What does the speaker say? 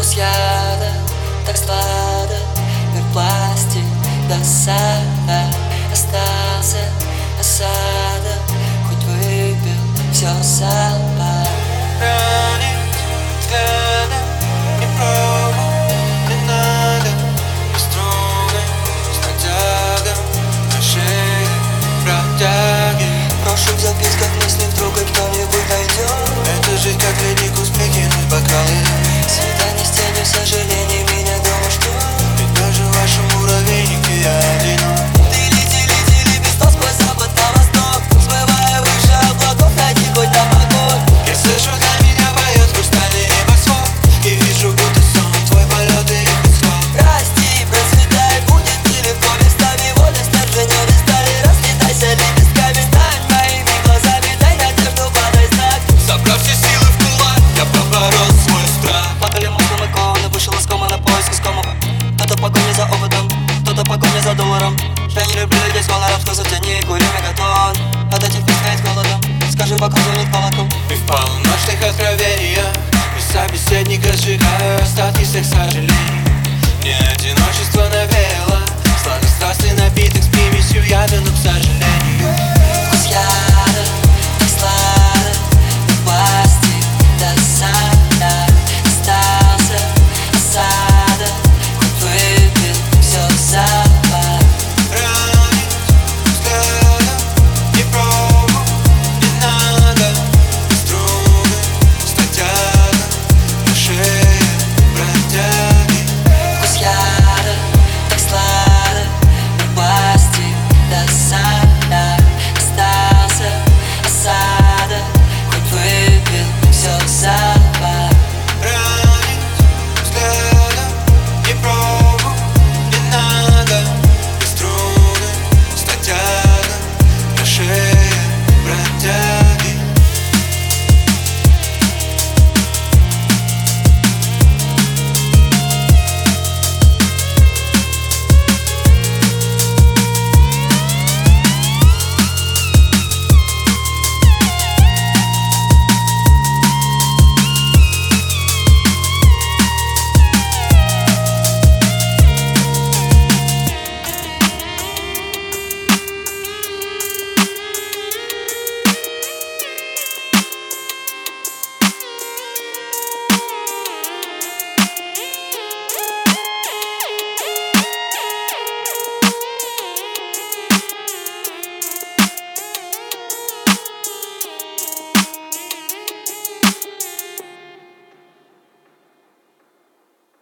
negociada, taxada, na da sala. Тихо сжигаю остатки всех сожалений Не одиночество навеяло